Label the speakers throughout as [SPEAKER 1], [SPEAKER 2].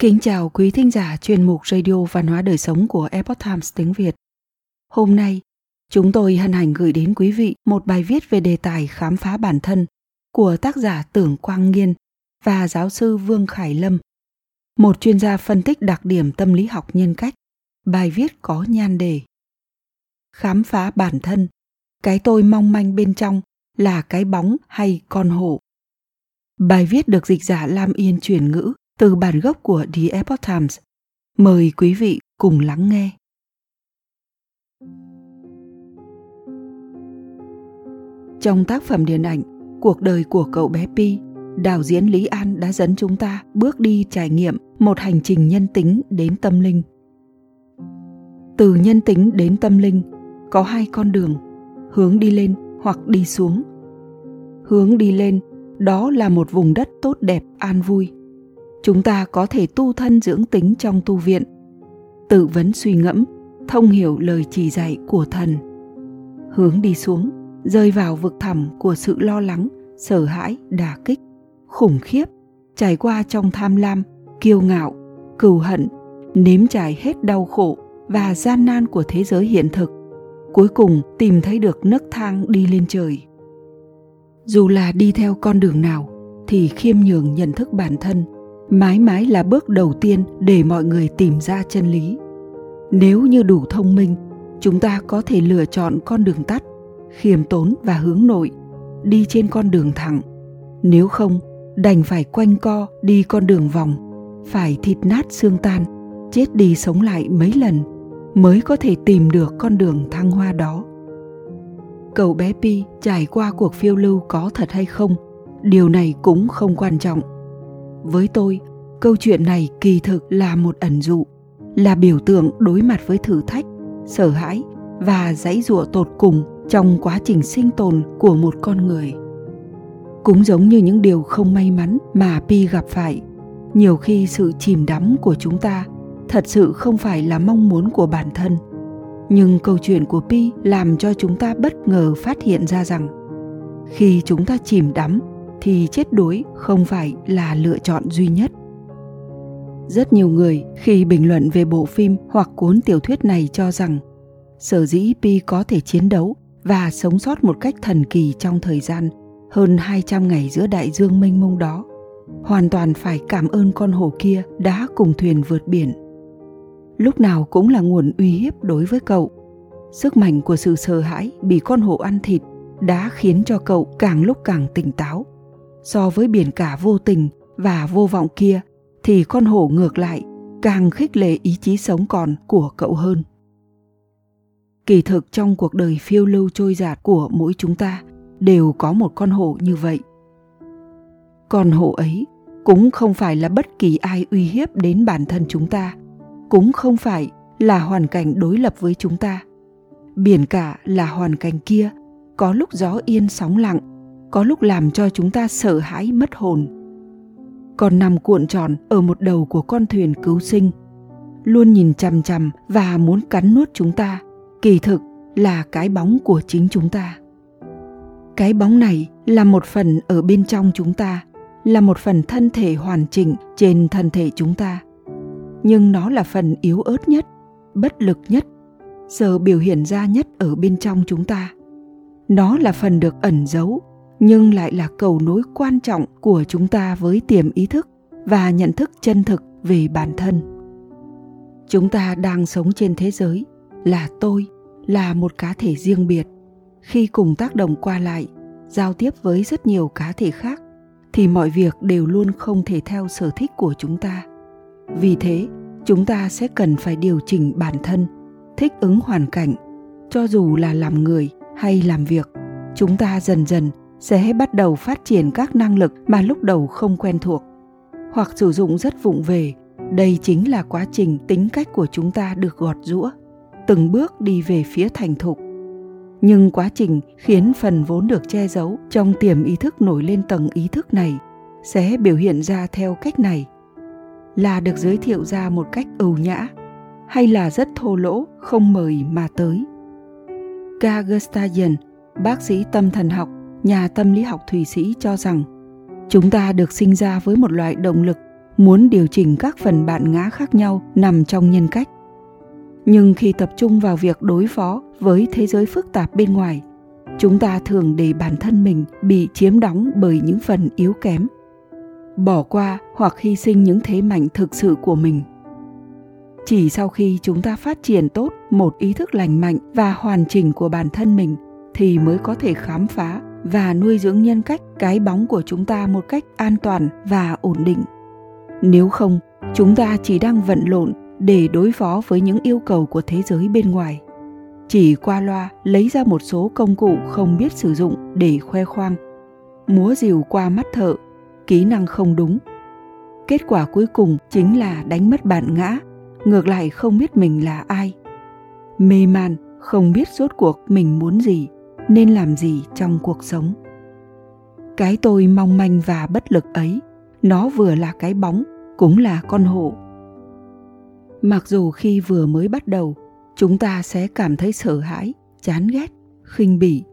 [SPEAKER 1] Kính chào quý thính giả chuyên mục Radio Văn hóa Đời Sống của Epoch Times tiếng Việt. Hôm nay, chúng tôi hân hạnh gửi đến quý vị một bài viết về đề tài khám phá bản thân của tác giả Tưởng Quang Nghiên và giáo sư Vương Khải Lâm, một chuyên gia phân tích đặc điểm tâm lý học nhân cách. Bài viết có nhan đề Khám phá bản thân, cái tôi mong manh bên trong là cái bóng hay con hổ. Bài viết được dịch giả Lam Yên chuyển ngữ từ bản gốc của The Epoch Times. Mời quý vị cùng lắng nghe. Trong tác phẩm điện ảnh Cuộc đời của cậu bé Pi, đạo diễn Lý An đã dẫn chúng ta bước đi trải nghiệm một hành trình nhân tính đến tâm linh. Từ nhân tính đến tâm linh có hai con đường, hướng đi lên hoặc đi xuống. Hướng đi lên đó là một vùng đất tốt đẹp an vui chúng ta có thể tu thân dưỡng tính trong tu viện. Tự vấn suy ngẫm, thông hiểu lời chỉ dạy của thần. Hướng đi xuống, rơi vào vực thẳm của sự lo lắng, sợ hãi, đả kích, khủng khiếp, trải qua trong tham lam, kiêu ngạo, cừu hận, nếm trải hết đau khổ và gian nan của thế giới hiện thực. Cuối cùng, tìm thấy được nấc thang đi lên trời. Dù là đi theo con đường nào, thì khiêm nhường nhận thức bản thân mãi mãi là bước đầu tiên để mọi người tìm ra chân lý. Nếu như đủ thông minh, chúng ta có thể lựa chọn con đường tắt, khiêm tốn và hướng nội, đi trên con đường thẳng. Nếu không, đành phải quanh co đi con đường vòng, phải thịt nát xương tan, chết đi sống lại mấy lần mới có thể tìm được con đường thăng hoa đó. Cậu bé pi trải qua cuộc phiêu lưu có thật hay không? Điều này cũng không quan trọng với tôi, câu chuyện này kỳ thực là một ẩn dụ, là biểu tượng đối mặt với thử thách, sợ hãi và dãy dụa tột cùng trong quá trình sinh tồn của một con người. Cũng giống như những điều không may mắn mà pi gặp phải, nhiều khi sự chìm đắm của chúng ta thật sự không phải là mong muốn của bản thân. Nhưng câu chuyện của pi làm cho chúng ta bất ngờ phát hiện ra rằng, khi chúng ta chìm đắm thì chết đuối không phải là lựa chọn duy nhất rất nhiều người khi bình luận về bộ phim hoặc cuốn tiểu thuyết này cho rằng sở dĩ Pi có thể chiến đấu và sống sót một cách thần kỳ trong thời gian hơn 200 ngày giữa đại dương mênh mông đó, hoàn toàn phải cảm ơn con hổ kia đã cùng thuyền vượt biển. Lúc nào cũng là nguồn uy hiếp đối với cậu. Sức mạnh của sự sợ hãi bị con hổ ăn thịt đã khiến cho cậu càng lúc càng tỉnh táo so với biển cả vô tình và vô vọng kia, thì con hổ ngược lại, càng khích lệ ý chí sống còn của cậu hơn. Kỳ thực trong cuộc đời phiêu lưu trôi giạt của mỗi chúng ta, đều có một con hổ như vậy. Con hổ ấy cũng không phải là bất kỳ ai uy hiếp đến bản thân chúng ta, cũng không phải là hoàn cảnh đối lập với chúng ta. Biển cả là hoàn cảnh kia, có lúc gió yên sóng lặng có lúc làm cho chúng ta sợ hãi mất hồn. Còn nằm cuộn tròn ở một đầu của con thuyền cứu sinh, luôn nhìn chằm chằm và muốn cắn nuốt chúng ta. Kỳ thực là cái bóng của chính chúng ta. Cái bóng này là một phần ở bên trong chúng ta, là một phần thân thể hoàn chỉnh trên thân thể chúng ta. Nhưng nó là phần yếu ớt nhất, bất lực nhất, giờ biểu hiện ra nhất ở bên trong chúng ta. Nó là phần được ẩn giấu nhưng lại là cầu nối quan trọng của chúng ta với tiềm ý thức và nhận thức chân thực về bản thân. Chúng ta đang sống trên thế giới là tôi, là một cá thể riêng biệt. Khi cùng tác động qua lại, giao tiếp với rất nhiều cá thể khác, thì mọi việc đều luôn không thể theo sở thích của chúng ta. Vì thế, chúng ta sẽ cần phải điều chỉnh bản thân, thích ứng hoàn cảnh. Cho dù là làm người hay làm việc, chúng ta dần dần sẽ bắt đầu phát triển các năng lực mà lúc đầu không quen thuộc. Hoặc sử dụng rất vụng về, đây chính là quá trình tính cách của chúng ta được gọt rũa từng bước đi về phía thành thục. Nhưng quá trình khiến phần vốn được che giấu trong tiềm ý thức nổi lên tầng ý thức này sẽ biểu hiện ra theo cách này. Là được giới thiệu ra một cách ưu nhã, hay là rất thô lỗ, không mời mà tới. Carl Gustav bác sĩ tâm thần học nhà tâm lý học thụy sĩ cho rằng, chúng ta được sinh ra với một loại động lực muốn điều chỉnh các phần bạn ngã khác nhau nằm trong nhân cách. Nhưng khi tập trung vào việc đối phó với thế giới phức tạp bên ngoài, chúng ta thường để bản thân mình bị chiếm đóng bởi những phần yếu kém, bỏ qua hoặc hy sinh những thế mạnh thực sự của mình. Chỉ sau khi chúng ta phát triển tốt một ý thức lành mạnh và hoàn chỉnh của bản thân mình thì mới có thể khám phá và nuôi dưỡng nhân cách, cái bóng của chúng ta một cách an toàn và ổn định. Nếu không, chúng ta chỉ đang vận lộn để đối phó với những yêu cầu của thế giới bên ngoài. Chỉ qua loa lấy ra một số công cụ không biết sử dụng để khoe khoang. Múa rìu qua mắt thợ, kỹ năng không đúng. Kết quả cuối cùng chính là đánh mất bản ngã, ngược lại không biết mình là ai. Mê man, không biết rốt cuộc mình muốn gì nên làm gì trong cuộc sống? Cái tôi mong manh và bất lực ấy, nó vừa là cái bóng, cũng là con hổ. Mặc dù khi vừa mới bắt đầu, chúng ta sẽ cảm thấy sợ hãi, chán ghét, khinh bỉ.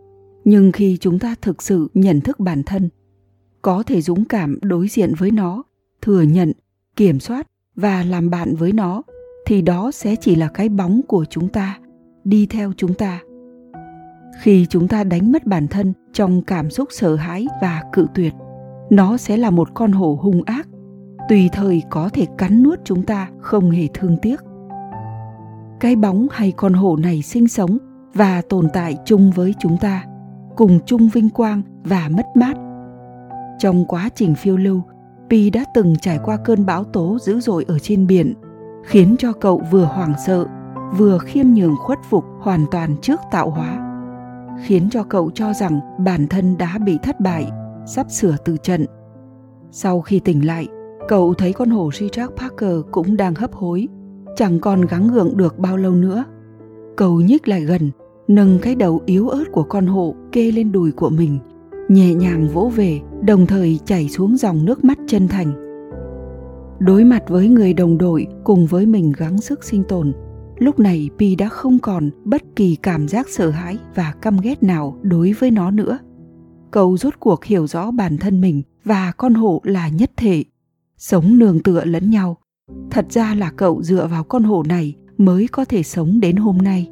[SPEAKER 1] Nhưng khi chúng ta thực sự nhận thức bản thân, có thể dũng cảm đối diện với nó, thừa nhận, kiểm soát và làm bạn với nó, thì đó sẽ chỉ là cái bóng của chúng ta, đi theo chúng ta khi chúng ta đánh mất bản thân trong cảm xúc sợ hãi và cự tuyệt. Nó sẽ là một con hổ hung ác. Tùy thời có thể cắn nuốt chúng ta không hề thương tiếc. Cái bóng hay con hổ này sinh sống và tồn tại chung với chúng ta, cùng chung vinh quang và mất mát. Trong quá trình phiêu lưu, pi đã từng trải qua cơn bão tố dữ dội ở trên biển, khiến cho cậu vừa hoảng sợ, vừa khiêm nhường khuất phục hoàn toàn trước tạo hóa khiến cho cậu cho rằng bản thân đã bị thất bại, sắp sửa từ trận. Sau khi tỉnh lại, cậu thấy con hổ Richard Parker cũng đang hấp hối, chẳng còn gắng gượng được bao lâu nữa. Cậu nhích lại gần, nâng cái đầu yếu ớt của con hổ kê lên đùi của mình, nhẹ nhàng vỗ về, đồng thời chảy xuống dòng nước mắt chân thành. Đối mặt với người đồng đội cùng với mình gắng sức sinh tồn lúc này pi đã không còn bất kỳ cảm giác sợ hãi và căm ghét nào đối với nó nữa. Cậu rốt cuộc hiểu rõ bản thân mình và con hổ là nhất thể. Sống nương tựa lẫn nhau. Thật ra là cậu dựa vào con hổ này mới có thể sống đến hôm nay.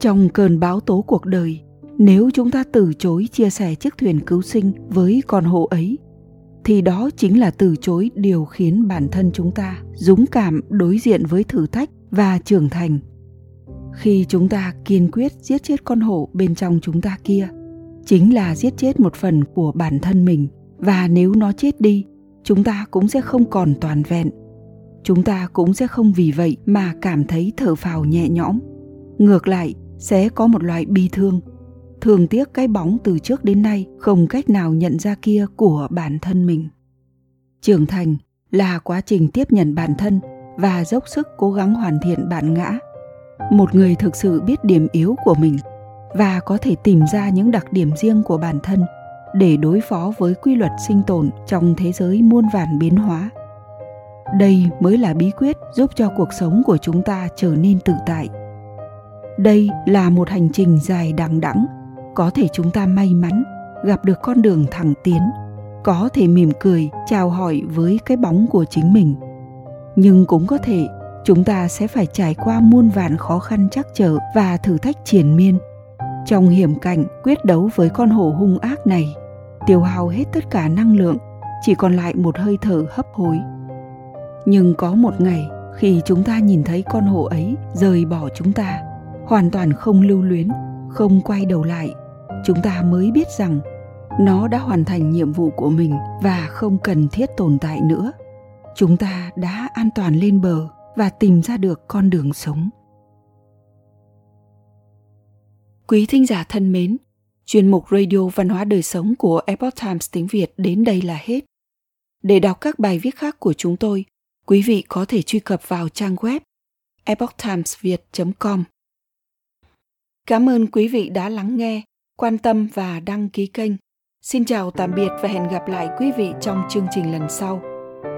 [SPEAKER 1] Trong cơn bão tố cuộc đời, nếu chúng ta từ chối chia sẻ chiếc thuyền cứu sinh với con hổ ấy, thì đó chính là từ chối điều khiến bản thân chúng ta dũng cảm đối diện với thử thách và trưởng thành. Khi chúng ta kiên quyết giết chết con hổ bên trong chúng ta kia, chính là giết chết một phần của bản thân mình. Và nếu nó chết đi, chúng ta cũng sẽ không còn toàn vẹn. Chúng ta cũng sẽ không vì vậy mà cảm thấy thở phào nhẹ nhõm. Ngược lại, sẽ có một loại bi thương. Thường tiếc cái bóng từ trước đến nay không cách nào nhận ra kia của bản thân mình. Trưởng thành là quá trình tiếp nhận bản thân và dốc sức cố gắng hoàn thiện bản ngã. Một người thực sự biết điểm yếu của mình và có thể tìm ra những đặc điểm riêng của bản thân để đối phó với quy luật sinh tồn trong thế giới muôn vàn biến hóa. Đây mới là bí quyết giúp cho cuộc sống của chúng ta trở nên tự tại. Đây là một hành trình dài đằng đẵng, có thể chúng ta may mắn gặp được con đường thẳng tiến, có thể mỉm cười chào hỏi với cái bóng của chính mình nhưng cũng có thể, chúng ta sẽ phải trải qua muôn vàn khó khăn chắc trở và thử thách triền miên. Trong hiểm cảnh quyết đấu với con hổ hung ác này, tiêu hao hết tất cả năng lượng, chỉ còn lại một hơi thở hấp hối. Nhưng có một ngày, khi chúng ta nhìn thấy con hổ ấy rời bỏ chúng ta, hoàn toàn không lưu luyến, không quay đầu lại, chúng ta mới biết rằng nó đã hoàn thành nhiệm vụ của mình và không cần thiết tồn tại nữa chúng ta đã an toàn lên bờ và tìm ra được con đường sống. Quý thính giả thân mến, chuyên mục radio văn hóa đời sống của epoch times tiếng việt đến đây là hết. Để đọc các bài viết khác của chúng tôi, quý vị có thể truy cập vào trang web epochtimesviet com. Cảm ơn quý vị đã lắng nghe, quan tâm và đăng ký kênh. Xin chào tạm biệt và hẹn gặp lại quý vị trong chương trình lần sau